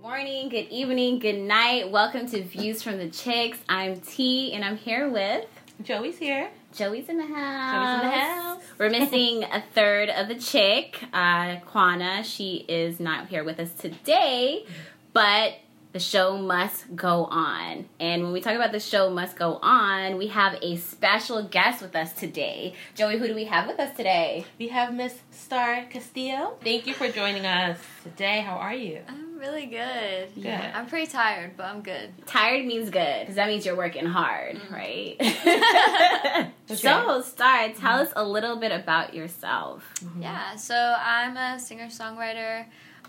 morning, good evening, good night. Welcome to Views from the Chicks. I'm T, and I'm here with Joey's here. Joey's in the house. Joey's in the house. We're missing a third of the chick, uh, Quana. She is not here with us today, but the show must go on. And when we talk about the show must go on, we have a special guest with us today. Joey, who do we have with us today? We have Miss Star Castillo. Thank you for joining us today. How are you? I'm really good. Yeah. I'm pretty tired, but I'm good. Tired means good because that means you're working hard, mm. right? Okay. so, Star, tell us a little bit about yourself. Yeah, so I'm a singer songwriter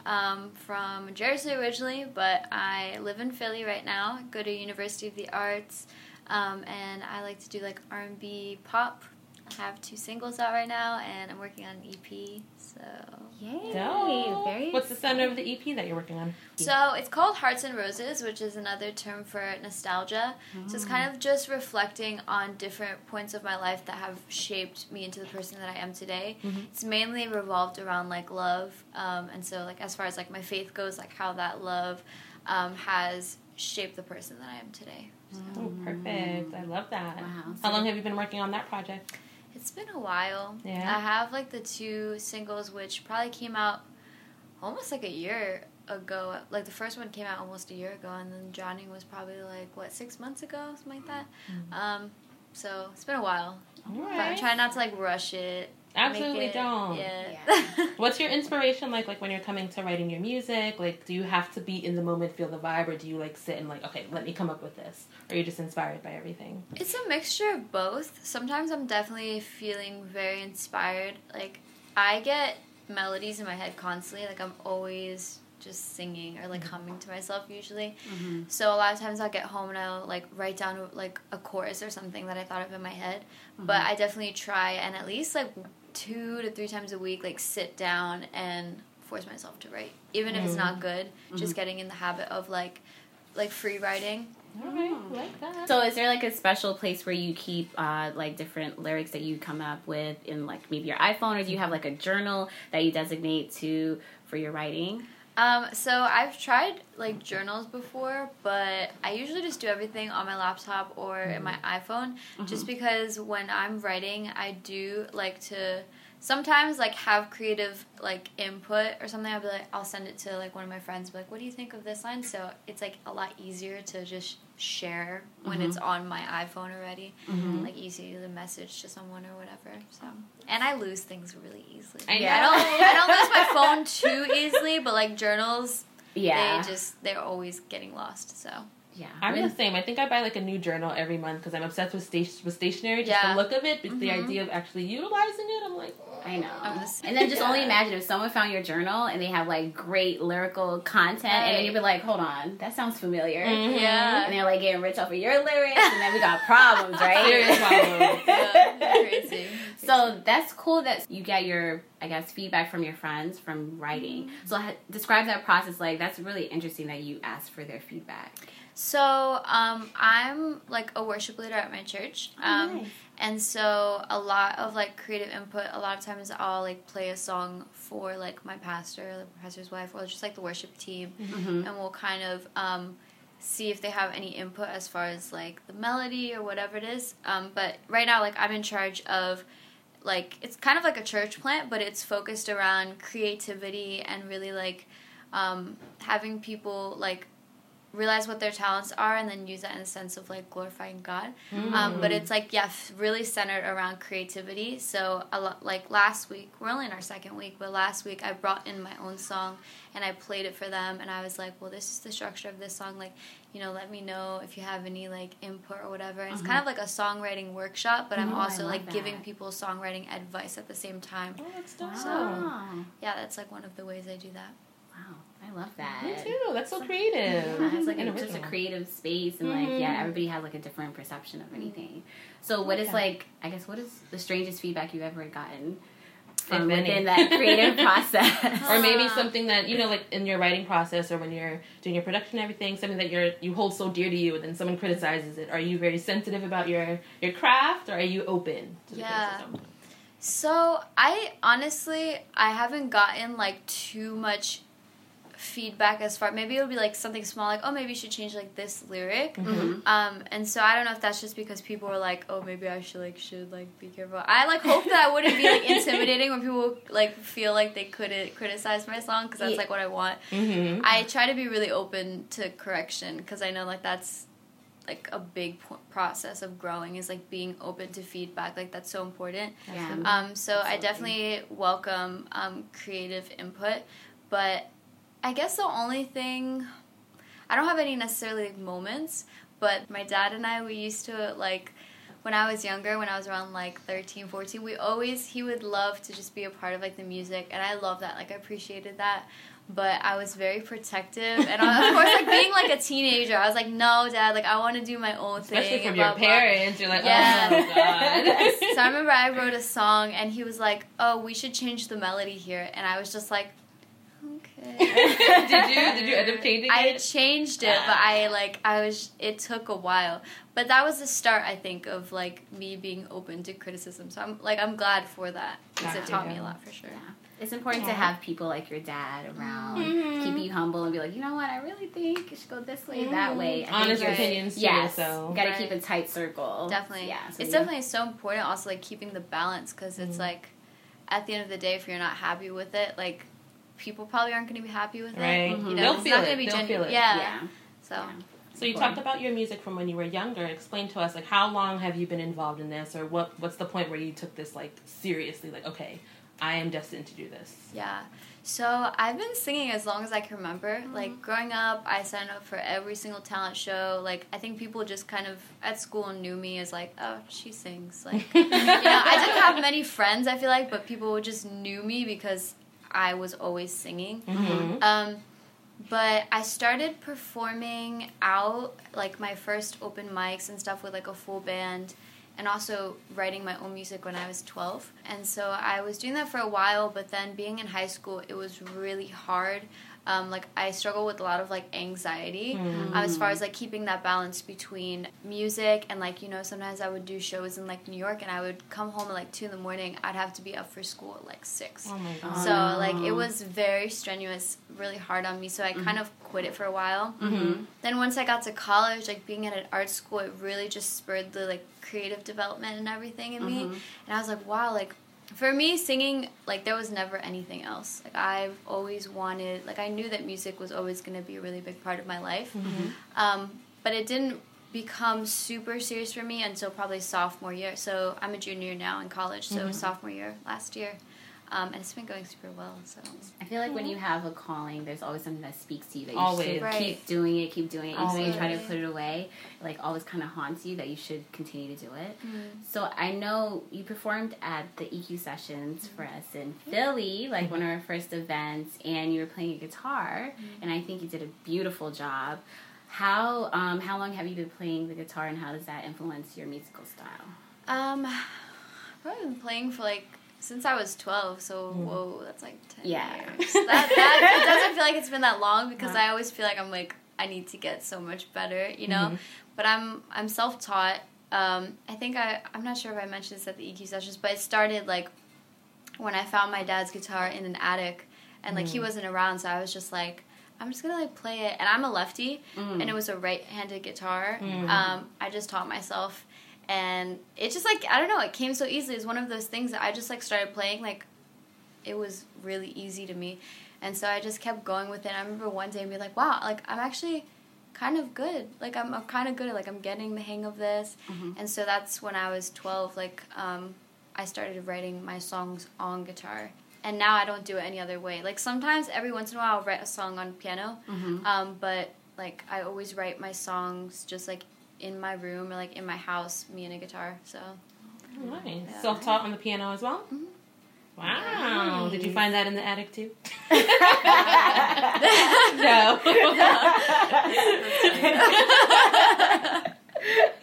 um, from Jersey originally, but I live in Philly right now. Go to University of the Arts, um, and I like to do like R&B pop. I have two singles out right now, and I'm working on an EP. So, Yay! Dope. Very What's the center of the EP that you're working on? so it's called Hearts and Roses, which is another term for nostalgia. So it's kind of just reflecting on different points of my life that have shaped me into the person that I am today. It's mainly revolved around like love, um, and so like as far as like my faith goes, like how that love um, has shaped the person that I am today. Oh, perfect. I love that. Wow. How long have you been working on that project? It's been a while. Yeah. I have like the two singles, which probably came out almost like a year ago. Like the first one came out almost a year ago, and then Drowning was probably like what six months ago, something like that. Um, so it's been a while. All But I'm right. trying not to like rush it. Make Absolutely it- don't. Yeah. What's your inspiration like? Like when you're coming to writing your music, like do you have to be in the moment, feel the vibe, or do you like sit and like, okay, let me come up with this, or are you just inspired by everything? It's a mixture of both. Sometimes I'm definitely feeling very inspired. Like I get melodies in my head constantly. Like I'm always just singing or like mm-hmm. humming to myself usually. Mm-hmm. So a lot of times I'll get home and I'll like write down like a chorus or something that I thought of in my head. But mm-hmm. I definitely try and at least like two to three times a week like sit down and force myself to write. Even if it's not good, just getting in the habit of like like free writing. All right, like that. So, is there like a special place where you keep uh, like different lyrics that you come up with in like maybe your iPhone, or do you have like a journal that you designate to for your writing? Um, so I've tried like journals before, but I usually just do everything on my laptop or in my iPhone just because when I'm writing, I do like to sometimes like have creative like input or something. I'll be like, I'll send it to like one of my friends, be like, what do you think of this line? So it's like a lot easier to just share when it's mm-hmm. on my iPhone already. Mm-hmm. Like easy to message to someone or whatever. So and I lose things really easily. I I don't I don't lose my phone too easily, but like journals, Yeah, they just they're always getting lost. So yeah. I'm When- the same. I think I buy like a new journal every month because I'm obsessed with sta- with stationery. Just Yeah. the look of it, but the idea of actually utilizing it, I'm like, I know. I'm just- and then just only imagine if someone found your journal and they have like great lyrical content, and then you'd be like, "Hold on, that sounds familiar." Mhm. yeah, And they're like getting rich off of your lyrics, and then we got problems, right? Serious problems. yeah crazy. So that's cool that you get your, I guess, feedback from your friends from writing. So ha- describe that process. Like that's really interesting that you ask for their feedback. So um, I'm like a worship leader at my church. Um, nice. And so a lot of like creative input. A lot of times I'll like play a song for like my pastor, the pastor's wife, or just like the worship team, Mhm. and we'll kind of um, see if they have any input as far as like the melody or whatever it is. Um, but right now, like I'm in charge of like it's kind of like a church plant, but it's focused around creativity and really like um, having people like realize what their talents are and then use that in a sense of like glorifying God. Um, but it's like yeah, f- really centered around creativity. So a lot like last week, we're only in our second week, but last week I brought in my own song and I played it for them and I was like, well, this is the structure of this song. Like, you know, let me know if you have any like input or whatever. It's kind of like a songwriting workshop, but I'm Oh, also like giving people songwriting advice at the same time. Oh, that's dope. Wow. Yeah, that's like one of the ways I do that. Wow. I love that. Me too. That's so creative. Yeah, it's like And a, just a creative space, and like Mhm. yeah, everybody has like a different perception of anything. So, what is Okay. like? I guess what is the strangest feedback you've ever gotten? from within that creative process. or maybe something that you know like in your writing process or when you're doing your production and everything something that you're you hold so dear to you and then someone criticizes it are you very sensitive about your your craft or are you open to the Yeah. criticism So I honestly I haven't gotten like too much feedback as far maybe it'll be like something small like oh maybe you should change like this lyric Mhm. um and so i don't know if that's just because people were like oh maybe i should like should like be careful i like hope that i wouldn't be like intimidating when people like feel like they couldn't criticize my song because that's Yeah. like what i want mm-hmm. i try to be really open to correction because i know like that's like a big po- process of growing is like being open to feedback like that's so important Yeah. um, so I definitely welcome um, creative input, but I guess the only thing I don't have any necessarily like, moments, but my dad and I we used to like when I was younger, when I was around like 13, 14, we always he would love to just be a part of like the music and I love that. Like I appreciated that. But I was very protective, and of course, like being like a teenager, I was like, "No, Dad, like I want to do my own thing." especially from your blah, blah." parents you're like Yeah. oh god so I remember I wrote a song and he was like, "Oh, we should change the melody here," and I was just like, "Okay." did you did you end up changing I it changed it, but I like I was. It took a while, but that was the start, I think, of like me being open to criticism. So I'm like I'm glad for that because it taught me a lot for sure. Yeah. It's important to have people like your dad around, Mhm. keep you humble, and be like, you know what, I really think you should go this way, that Mhm. way. I think honest you're- opinions too Yes, so got to Right. keep a tight circle. Definitely, Yeah, so it's you- definitely so important. Also, like keeping the balance because it's Mhm. like at the end of the day, if you're not happy with it, like people probably aren't going to be happy with right it. Mhm. You know, they'll it's feel not it going to be they'll genuine. feel it Yeah. Yeah. So. Yeah. So you talked about your music from when you were younger. Explain to us like how long have you been involved in this, or what what's the point where you took this like seriously? Like okay, I am destined to do this. Yeah. So I've been singing as long as I can remember. Mm-hmm. Like growing up, I signed up for every single talent show. Like I think people just kind of at school knew me as like, oh, she sings. Like you know, I didn't have many friends. I feel like, but people just knew me because I was always singing. Mm-hmm. Um, but I started performing out like my first open mics and stuff with like a full band and also writing my own music when I was 12. And so I was doing that for a while, but then being in high school, it was really hard. Um, like I struggle with a lot of like anxiety Mhm. um, as far as like keeping that balance between music and like you know sometimes I would do shows in like New York and I would come home at like two in the morning. I'd have to be up for school at like six. Oh So like it was very strenuous, really hard on me. So I kind of quit it for a while. Mm-hmm. Then once I got to college, like being at an art school, it really just spurred the like creative development and everything in me. Mhm. And I was like, wow, like for me singing like there was never anything else. Like I've always wanted like I knew that music was always going to be a really big part of my life. Mhm. Um, but it didn't become super serious for me until probably sophomore year. So I'm a junior now in college, so Mhm. sophomore year last year. Um, and it's been going super well. So I feel like when you have a calling, there's always something that speaks to you that you Always. should Right. keep doing it, keep doing it. Even though you try to put it away, like always kind of haunts you that you should continue to do it. Mm. So I know you performed at the EQ sessions for us in Philly, like one of our first events, and you were playing a guitar, and I think you did a beautiful job. How um, how long have you been playing the guitar, and how does that influence your musical style? Um, I've probably been playing for like since I was twelve. So whoa, that's like ten Yeah. years. That that it doesn't feel like it's been that long because. I always feel like I'm like I need to get so much better, you know. Mhm. But I'm I'm self taught. Um, I think I I'm not sure if I mentioned this at the EQ sessions, but it started like when I found my dad's guitar in an attic, and like he Mm. wasn't around, so I was just like. I'm just gonna like play it, and I'm a lefty, Mm. and it was a right-handed guitar. Mm. Um, I just taught myself, and it just like I don't know, it came so easily. It's one of those things that I just like started playing. Like, it was really easy to me, and so I just kept going with it. I remember one day being like, "Wow, like I'm actually kind of good. Like I'm, I'm kind of good at like I'm getting the hang of this." Mhm. And so that's when I was 12. Like, um, I started writing my songs on guitar. And now I don't do it any other way. Like sometimes, every once in a while, I'll write a song on piano. Mhm. Um, but like I always write my songs just like in my room or like in my house, me and a guitar. So Nice. Yeah. Self taught on the piano as well. Mhm. Wow. Did you find that in the attic too? no.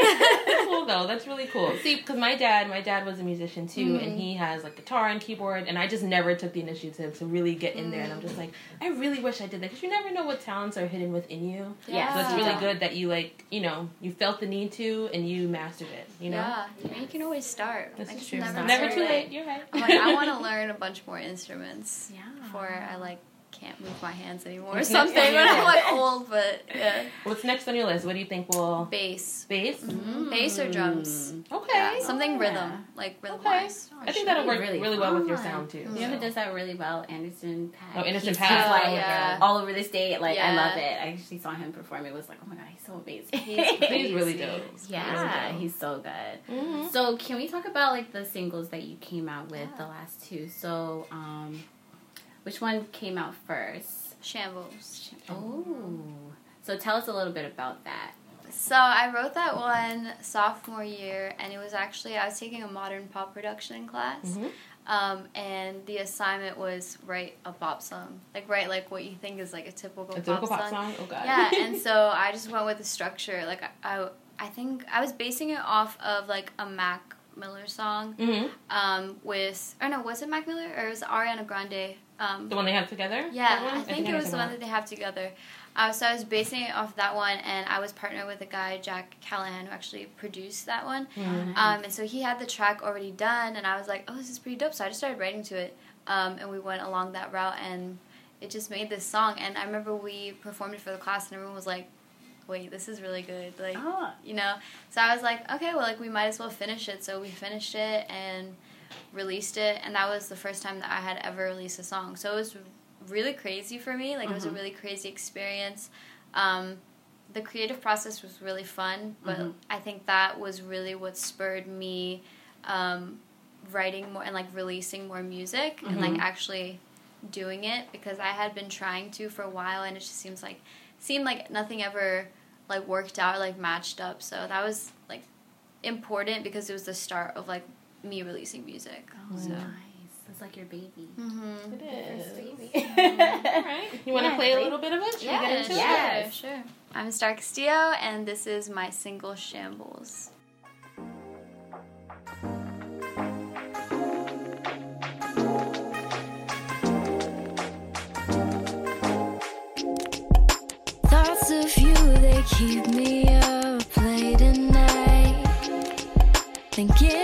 It's cool though. That's really cool. See, because my dad, my dad was a musician too, Mhm. and he has like guitar and keyboard, and I just never took the initiative to really get in there. And I'm just like, I really wish I did that because you never know what talents are hidden within you. Yeah. So it's really good that you like, you know, you felt the need to and you mastered it. You know, Yeah, I you can always start. this Like, is it's true. Never, Never, too late. You're right. I'm like, I want to learn a bunch more instruments Yeah. before I like can't move my hands anymore or something. next on When your I'm like old, but yeah. What's next on your list? What do you think will Bass, bass? Mhm. bass or drums. Okay. Yeah, something Oh, rhythm, yeah. like rhythm Okay. wise. I think that'll work Really really, well with your sound too. You know who does that really well? Anderson Paak. Oh, Anderson he's, Paak. Like Oh, yeah. all over the state. Like I love it. I actually saw him perform. It was like, oh my god, he's so amazing. He's He's really crazy. dope. yeah, Really dope. he's so good. Mhm. So can we talk about like the singles that you came out with Yeah. the last two? So um, which one came out first? Shambles. Oh, so tell us a little bit about that. So I wrote that one sophomore year, and it was actually I was taking a modern pop production class, Mhm. um, and the assignment was write a pop song, like write like what you think is like a typical, A pop, typical pop song. song. Oh god. Yeah, and so I just went with the structure. Like I, I, I think I was basing it off of like a Mac Miller song, hmm um, with or no, was it Mac Miller or was it Ariana Grande? Um, The one they have together. yeah, That one? I think it was the one that they have together. Uh, so I was basing it off that one, and I was partnered with a guy, Jack Callahan, who actually produced that one. that. Mhm. Um, and so he had the track already done, and I was like, oh, this is pretty dope. So I just started writing to it, um, and we went along that route, and it just made this song. And I remember we performed it for the class, and everyone was like, wait, this is really good. Like, Oh, you know? So I was like, okay, well, like, we might as well finish it. So we finished it and released it, and that was the first time that I had ever released a song. So it was really crazy for me. Like, it was a Mhm. really crazy experience. Um, the creative process was really fun, but Mhm. I think that was really what spurred me um, writing more and like releasing more music and like Mhm. actually doing it because I had been trying to for a while and it just seems like seemed like nothing ever like worked out or like matched up. So that was like important because it was the start of like me releasing music. oh So. nice. It's like your baby. Mm-hmm. It First baby. All right. You want to Yeah, play a little bit of it? Should we Yeah, get into sure, it? Yes. sure. I'm Star Castillo, and this is my single Shambles. Thoughts of you, they keep me up late at night. Thinking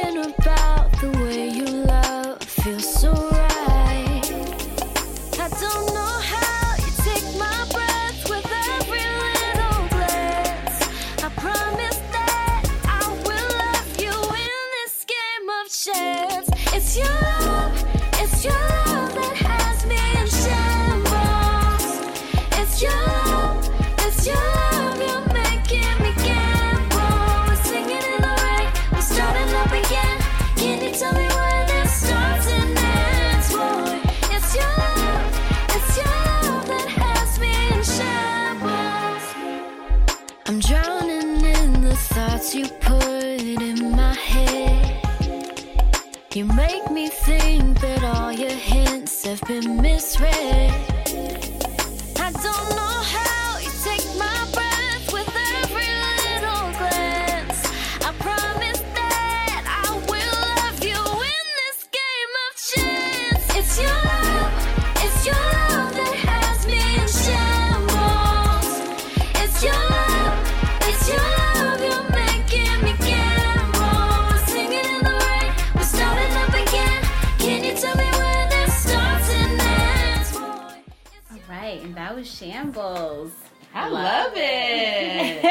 right, and that was Shambles. I love it.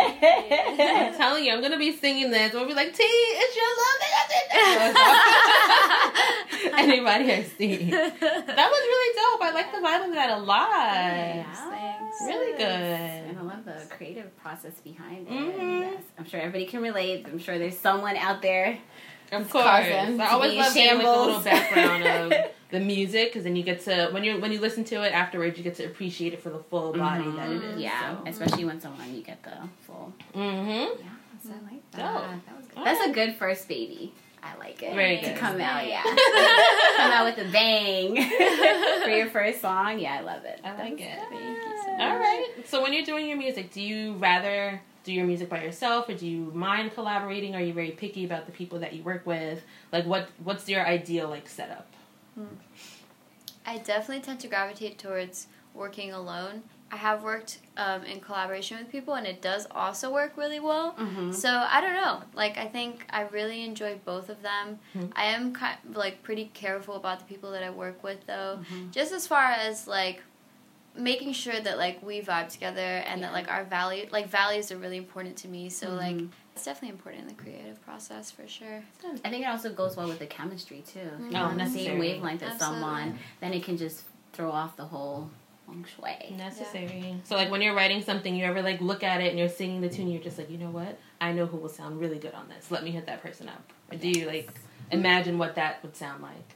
I'm telling you, I'm gonna be singing this. We'll be like, T, it's your love that. Anybody here see? That was really dope. I like the vibe of that a lot. Thanks, thanks. Really good. And I love the creative process behind it. Mhm. Yes. I'm sure everybody can relate. I'm sure there's someone out there. Of course, I always love getting like a little shambles. background of the music because then you get to when you when you listen to it afterwards, you get to appreciate it for the full body that it is. Yeah, so. especially when someone you get the full. Mm-hmm. Yeah, so I like that. Dope. That was good. All That's a good first baby. I like it. Very to good. come out. Yeah, come out with a bang for your first song. Yeah, I love it. I like That was it. good. Thank you so much. All right. So when you're doing your music, do you rather do your music by yourself or do you mind collaborating? Are you very picky about the people that you work with? Like what what's your ideal like setup? I definitely tend to gravitate towards working alone. I have worked um, in collaboration with people, and it does also work really well. Mhm. So I don't know. Like I think I really enjoy both of them. Mhm. I am kind of, like pretty careful about the people that I work with, though. Mhm. Just as far as like making sure that like we vibe together and that like our value like values are really important to me. So like Mhm. It's definitely important in the creative process for sure. I think it also goes well with the chemistry too. If Mhm. you're on the same wavelength as Absolutely. someone, then it can just throw off the whole feng shui. Necessary. So like when you're writing something, you ever like look at it and you're singing the tune, you're just like, you know what? I know who will sound really good on this. Let me hit that person up. Or do you like imagine what that would sound like?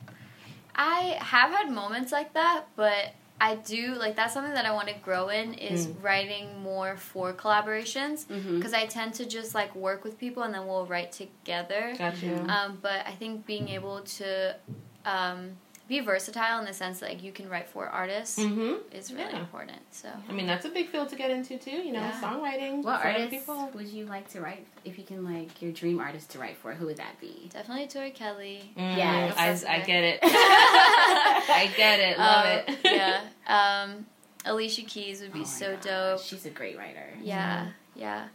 I have had moments like that, but I do like that's something that I want to grow in is Mm. writing more for collaborations because I tend to just like work with people and then we'll write together. Got you. Um, but I think being able to um, be versatile in the sense that like, you can write for artists mm-hmm. is really Yeah. important. So I mean, that's a big field to get into too. You know, Yeah. songwriting. What for other artists would you like to write? If you can, like, your dream artist to write for, who would that be? definitely Tori Kelly. Mm, Yes. I, I get it. I get it. Love Um, it. yeah. Um, Alicia Keys would be Oh so God, dope. She's a great writer. Yeah, yeah.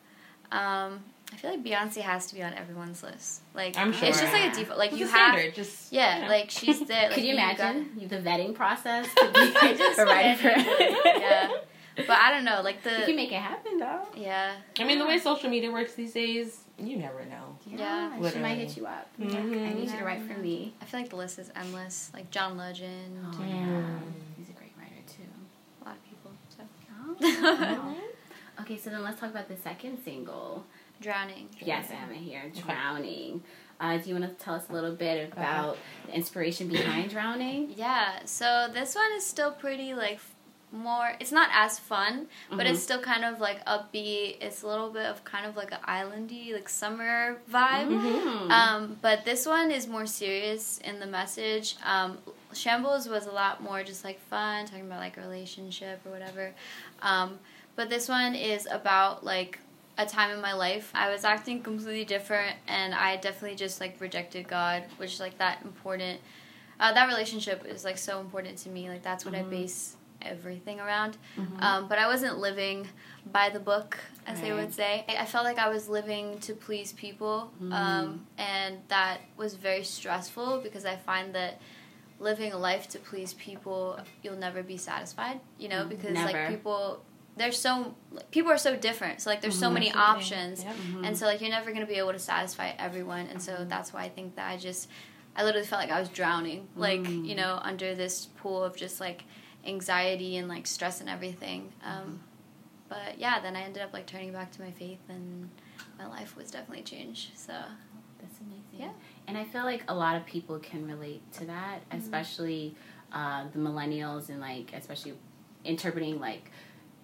Um, I feel like Beyonce has to be on everyone's list. Like, I'm it's just like a default. Like It's you a have, standard, just yeah, you know. like she's there. Like, Could you got- imagine the vetting process to be just a writer for? yeah, but I don't know. Like the You can make it happen though. yeah, I mean, the way social media works these days, you never know. Yeah, she might hit you up. Mhm. I need you to write for me. I feel like the list is endless. Like John Legend, Oh Mm. yeah, he's a great writer too. a lot of people. So Oh. okay, so then let's talk about the second single. Drowning. Yes, I have it here. Drowning. Uh, do you want to tell us a little bit about the inspiration behind Drowning? Yeah. So this one is still pretty like more. It's not as fun, but Mhm. it's still kind of like upbeat. It's a little bit of kind of like an islandy, like summer vibe. Mhm. Um, but this one is more serious in the message. Um, Shambles was a lot more just like fun, talking about like a relationship or whatever. Um, but this one is about like a time in my life. I was acting completely different, and I definitely just like rejected God, which is like that important. Uh, that relationship is like so important to me. Like that's what I Mhm. base everything around. Mhm. Um, but I wasn't living by the book, as they would say. I I felt like I was living to please people, um, and that was very stressful because I find that living a life to please people, you'll never be satisfied. You know, Mm, because never. like people, they're so people are so different. So like, there's so Mhm. many options, Yep. Mhm. and so like you're never gonna be able to satisfy everyone. And so that's why I think that I just, I literally felt like I was drowning, like Mm. you know, under this pool of just like anxiety and like stress and everything. Um, but yeah, then I ended up like turning back to my faith, and my life was definitely changed. So That's amazing. Yeah. And I feel like a lot of people can relate to that, especially uh, the millennials and like especially interpreting like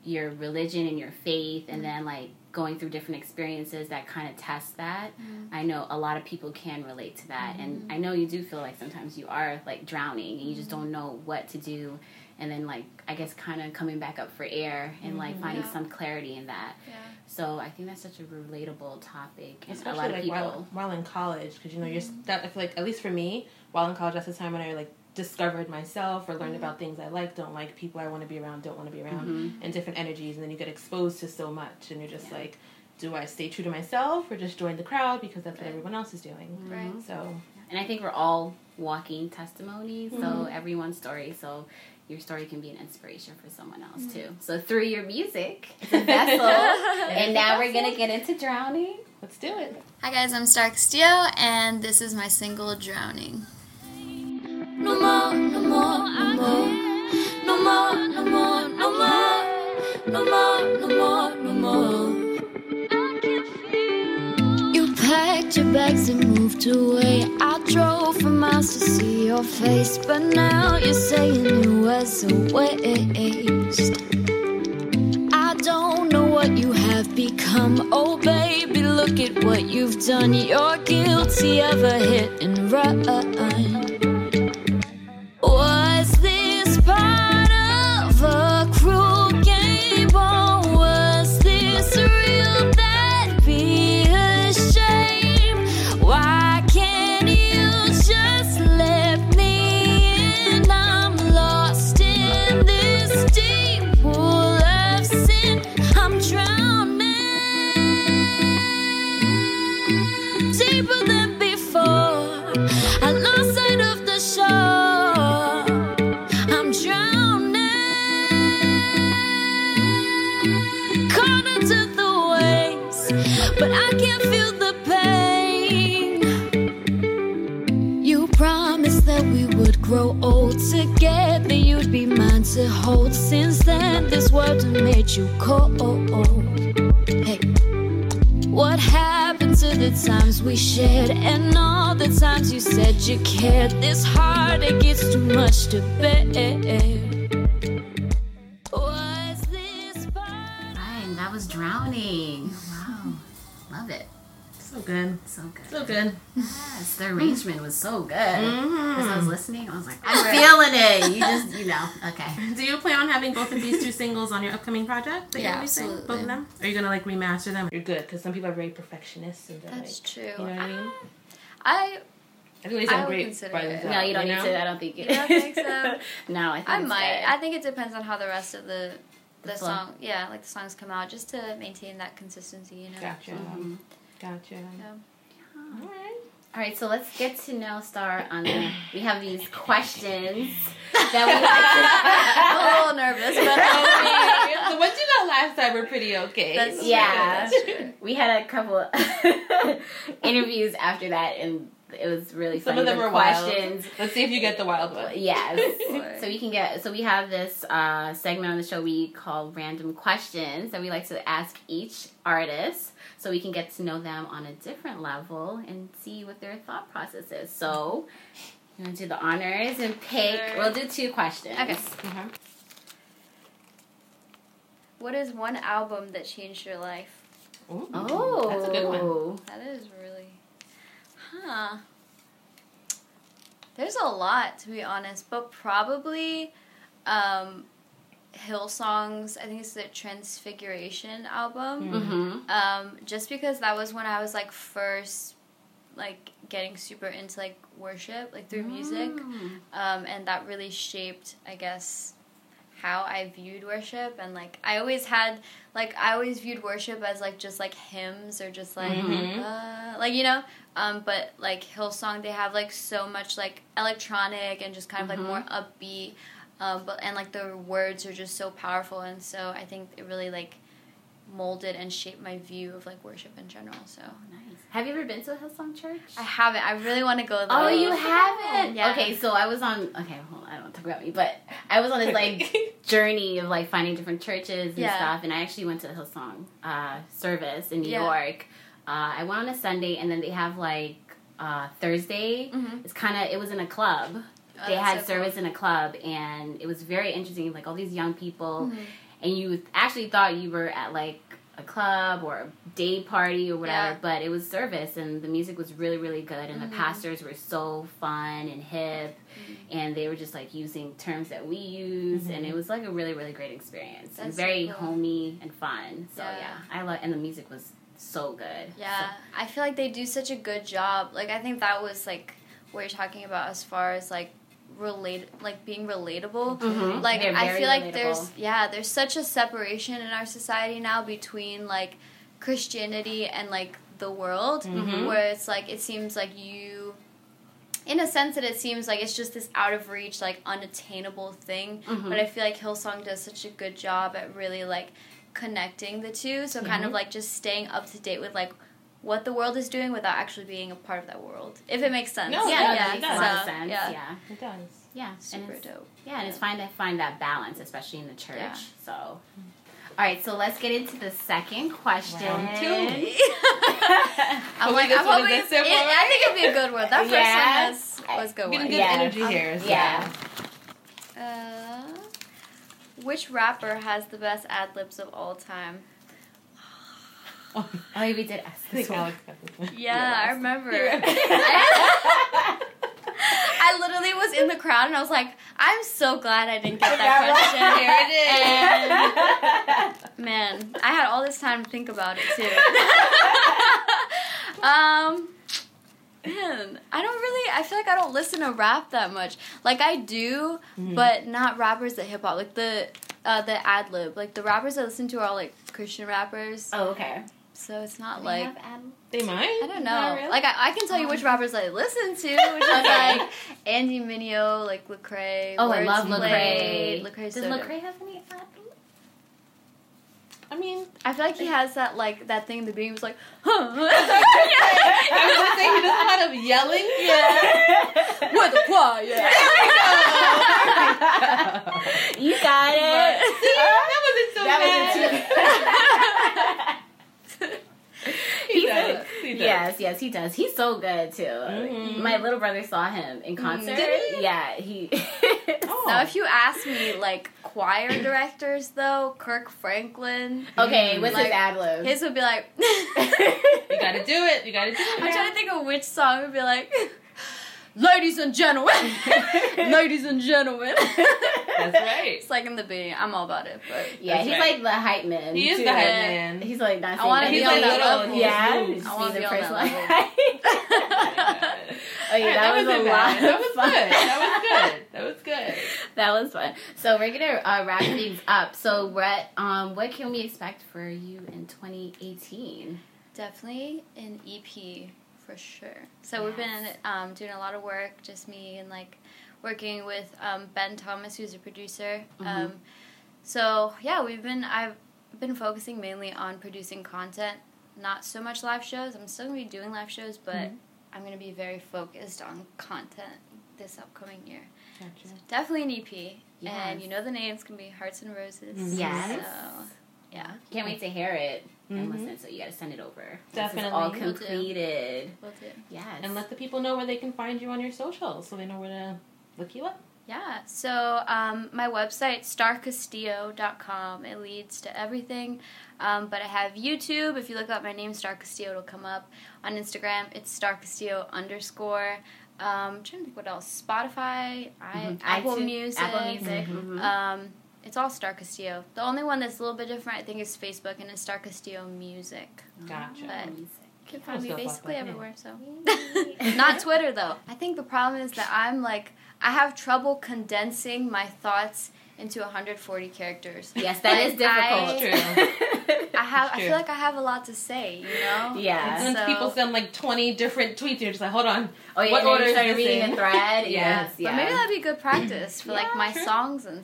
your religion and your faith and mm. then like going through different experiences that kind of test that. Mm. I know a lot of people can relate to that and mm. I know you do feel like sometimes you are like drowning and you just don't know what to do and then like I guess kind of coming back up for air and like mm-hmm. finding Yeah. some clarity in that. yeah, So I think that's such a relatable topic and Especially a lot of like people while, while in college, because you know you're mm-hmm. that. I feel like at least for me, while in college, that's the time when I like discovered myself or learned about things I like, don't like, people I want to be around, don't want to be around, Mhm. and different energies, and then you get exposed to so much, and you're just Yeah. like, do I stay true to myself or just join the crowd because that's what everyone else is doing? right. So And I think we're all walking testimonies, so Mhm. everyone's story. So your story can be an inspiration for someone else Mm-hmm. too. So through your music, it's a vessel. and now we're gonna get into drowning. let's do it. Hi guys, I'm Star Castillo, and this is my single "Drowning." No more, no more, no more. No more, no more, no more. No more, no more, no more. You packed your bags and moved away. I drove for miles to see your face, but now you're saying it was a waste. I don't know what you have become. Oh, baby, look at what you've done. You're guilty of a hit and run. You said you cared? This heartache gets too much to bear. Was this part? Fine, that was drowning. Wow, love it. So good. So good. So good. Yes, the arrangement was so good. As Mm-hmm. I was listening, I was like, I'm feeling it. You just, you know, okay. Do you plan on having both of these two singles on your upcoming project? That Yeah, you're releasing? Both of them? Or are you gonna like remaster them? You're good because some people are very perfectionists and they're That's like, true. You know what I mean? I I think they I sound would great consider by it. themselves. No, you don't need know? to. I don't think it. You don't think so? no, I think I it's might. good. I think it depends on how the rest of the the, The flow. song, yeah, like the songs come out, just to maintain that consistency. You know. Gotcha. Mhm. Gotcha. Yeah. Alright. All right, so let's get to know Star on the. We have these questions that we like I'm a little nervous, but Okay. the ones you got last time were pretty okay. That's to. Yeah, That's true. we had a couple interviews after that, and it was really Some funny. of them the were wild. questions. Let's see if you get the wild one. Yes. So we can get so we have this uh, segment on the show we call random questions that we like to ask each artist so we can get to know them on a different level and see what their thought process is. So you want to do the honors and pick. Sure. We'll do two questions. Okay. Mhm. What is one album that changed your life? Ooh, Oh, that's a good one. That is really, huh? There's a lot to be honest, but probably, um, Hillsong's. I think it's the Transfiguration album. Mm-hmm. Um, just because that was when I was like first, like getting super into like worship, like through music, Mm. um, and that really shaped, I guess, how I viewed worship. And like I always had, like I always viewed worship as like just like hymns or just like, Mhm. uh, like you know. Um, but like Hillsong, they have like so much like electronic and just kind of Mhm. like more upbeat. Um, but and like the words are just so powerful, and so I think it really like molded and shaped my view of like worship in general. So Nice. Have you ever been to a Hillsong church? I haven't. I really want to go there. Oh, you haven't? Yeah. Okay, so I was on. Okay, hold on. I don't talk about me, but I was on this like journey of like finding different churches and Yeah. stuff, and I actually went to the Hillsong uh, service in New Yeah. York. Uh, I went on a Sunday, and then they have like uh, Thursday. Mhm. It's kind of it was in a club. Oh, they had so service in a club, and it was very interesting. Like all these young people, Mhm. and you actually thought you were at like a club or a day party or whatever, Yeah. but it was service and the music was really, really good and Mhm. the pastors were so fun and hip Mm-hmm. and they were just like using terms that we use and Mhm. it was like a really, really great experience and very so cool. homey and fun. So Yeah. yeah, I love and the music was so good. Yeah, I feel like they do such a good job. Like I think that was like what you're talking about as far as like relate like being relatable. Mhm. Like I feel like relatable. there's yeah, there's such a separation in our society now between like Christianity and like the world Mhm. where it's like it seems like you in a sense that it seems like it's just this out of reach like unattainable thing Mhm. but i feel like hillsong does such a good job at really like connecting the two so kind of Mhm. like just staying up to date with like what the world is doing without actually being a part of that world if it makes sense No, yeah, yeah, it that makes a does. lot of So, sense. yeah. Yeah. It does. Yeah. and super it's- dope Yeah, and it's fine to find that balance, especially in the church. Yeah. So, all right, so let's get into the second question. Round two. i'm Hopefully like this i'm one hoping is it, i think it'd be a good one that first Yeah. one was, was a good Getting one good Yeah. energy here. so- Yeah. Uh, which rapper has the best ad libs of all time? Oh, we did ask I this think one. Alex this one. Yeah, I remember. I literally was in the crowd and I was like, I'm so glad I didn't get that Yeah, question. And man, I had all this time to think about it too. um, man, I don't really. I feel like I don't listen to rap that much. Like I do, Mhm. but not rappers that hip hop. Like the uh, the ad lib. Like the rappers I listen to are all like Christian rappers. Oh, okay. So it's not They like have They might. I don't know. really. Like I, I can tell you which rappers I listen to, which is like Andy Mineo, like Lecrae. Oh, I love Played. Lecrae. Lecrae's Does so. Lecrae have any ad? I mean, I feel like he has that like that thing in the beginning was like, huh. I was gonna say he does a lot of yelling. yeah. With the choir. you got it. See, that wasn't so That bad. he He's does. a- He does. Yes, yes, he does. He's so good too. Mhm. My little brother saw him in concert. Did he? Yeah, he. Oh. Now, if you ask me, like choir directors, though, Kirk Franklin, okay, with Like, his ad lib? his would be like. You gotta do it. You gotta do it. I'm trying to think of which song would be like, ladies and gentlemen, ladies and gentlemen. That's right. It's like in the beginning. I'm all about it, but yeah, he's right. like the hype man. He is too. the hype man. He's like not I wanna be on like that level. Yeah, Moves. I wanna be on person that like. Oh yeah, Alright, that, was a wasn't lot. That of was fun. good. That was good. That was good. that was fun. So we're gonna uh, wrap things up. So what um what can we expect for you in 2018? definitely an EP for sure. So we've been um, doing a lot of work, just me and like working with um, Ben Thomas, who's a producer. Mhm. Um, so yeah, we've been I've been focusing mainly on producing content, not so much live shows. I'm still gonna be doing live shows, but Mhm. I'm gonna be very focused on content this upcoming year. Gotcha. Definitely an EP, Yes. and you know the name. It's gonna be Hearts and Roses. Yes. So yeah, Can't wait to hear it and Mhm. listen. So you got to send it over. Definitely. All Will do. completed. we'll do. Yes. And let the people know where they can find you on your socials so they know where to look you up. Yeah, so um, my website, starcastillo.com, it leads to everything. Um, but I have YouTube. If you look up my name, Star Castillo, it'll come up. On Instagram, it's Star Castillo underscore. Um, I'm trying to think what else. Spotify, I, Mhm. Apple iTunes, Music. Apple Music. Mhm. mhm. Um, it's all Star Castillo. The only one that's a little bit different, I think, is Facebook, and it's Star Castillo Music. Oh, gotcha. But- Music. You can find me basically with everywhere, so. Not Twitter though. I think the problem is that I'm like I have trouble condensing my thoughts into 140 characters. Yes, that is And difficult. True. I have. I feel like I have a lot to say. You know. Yeah. And So- people send like 20 different tweets, you're just like, hold on. Oh yeah, What and then order you is started reading in? a thread. Yeah. Yes, But yeah. maybe that'd be good practice for like my true. songs and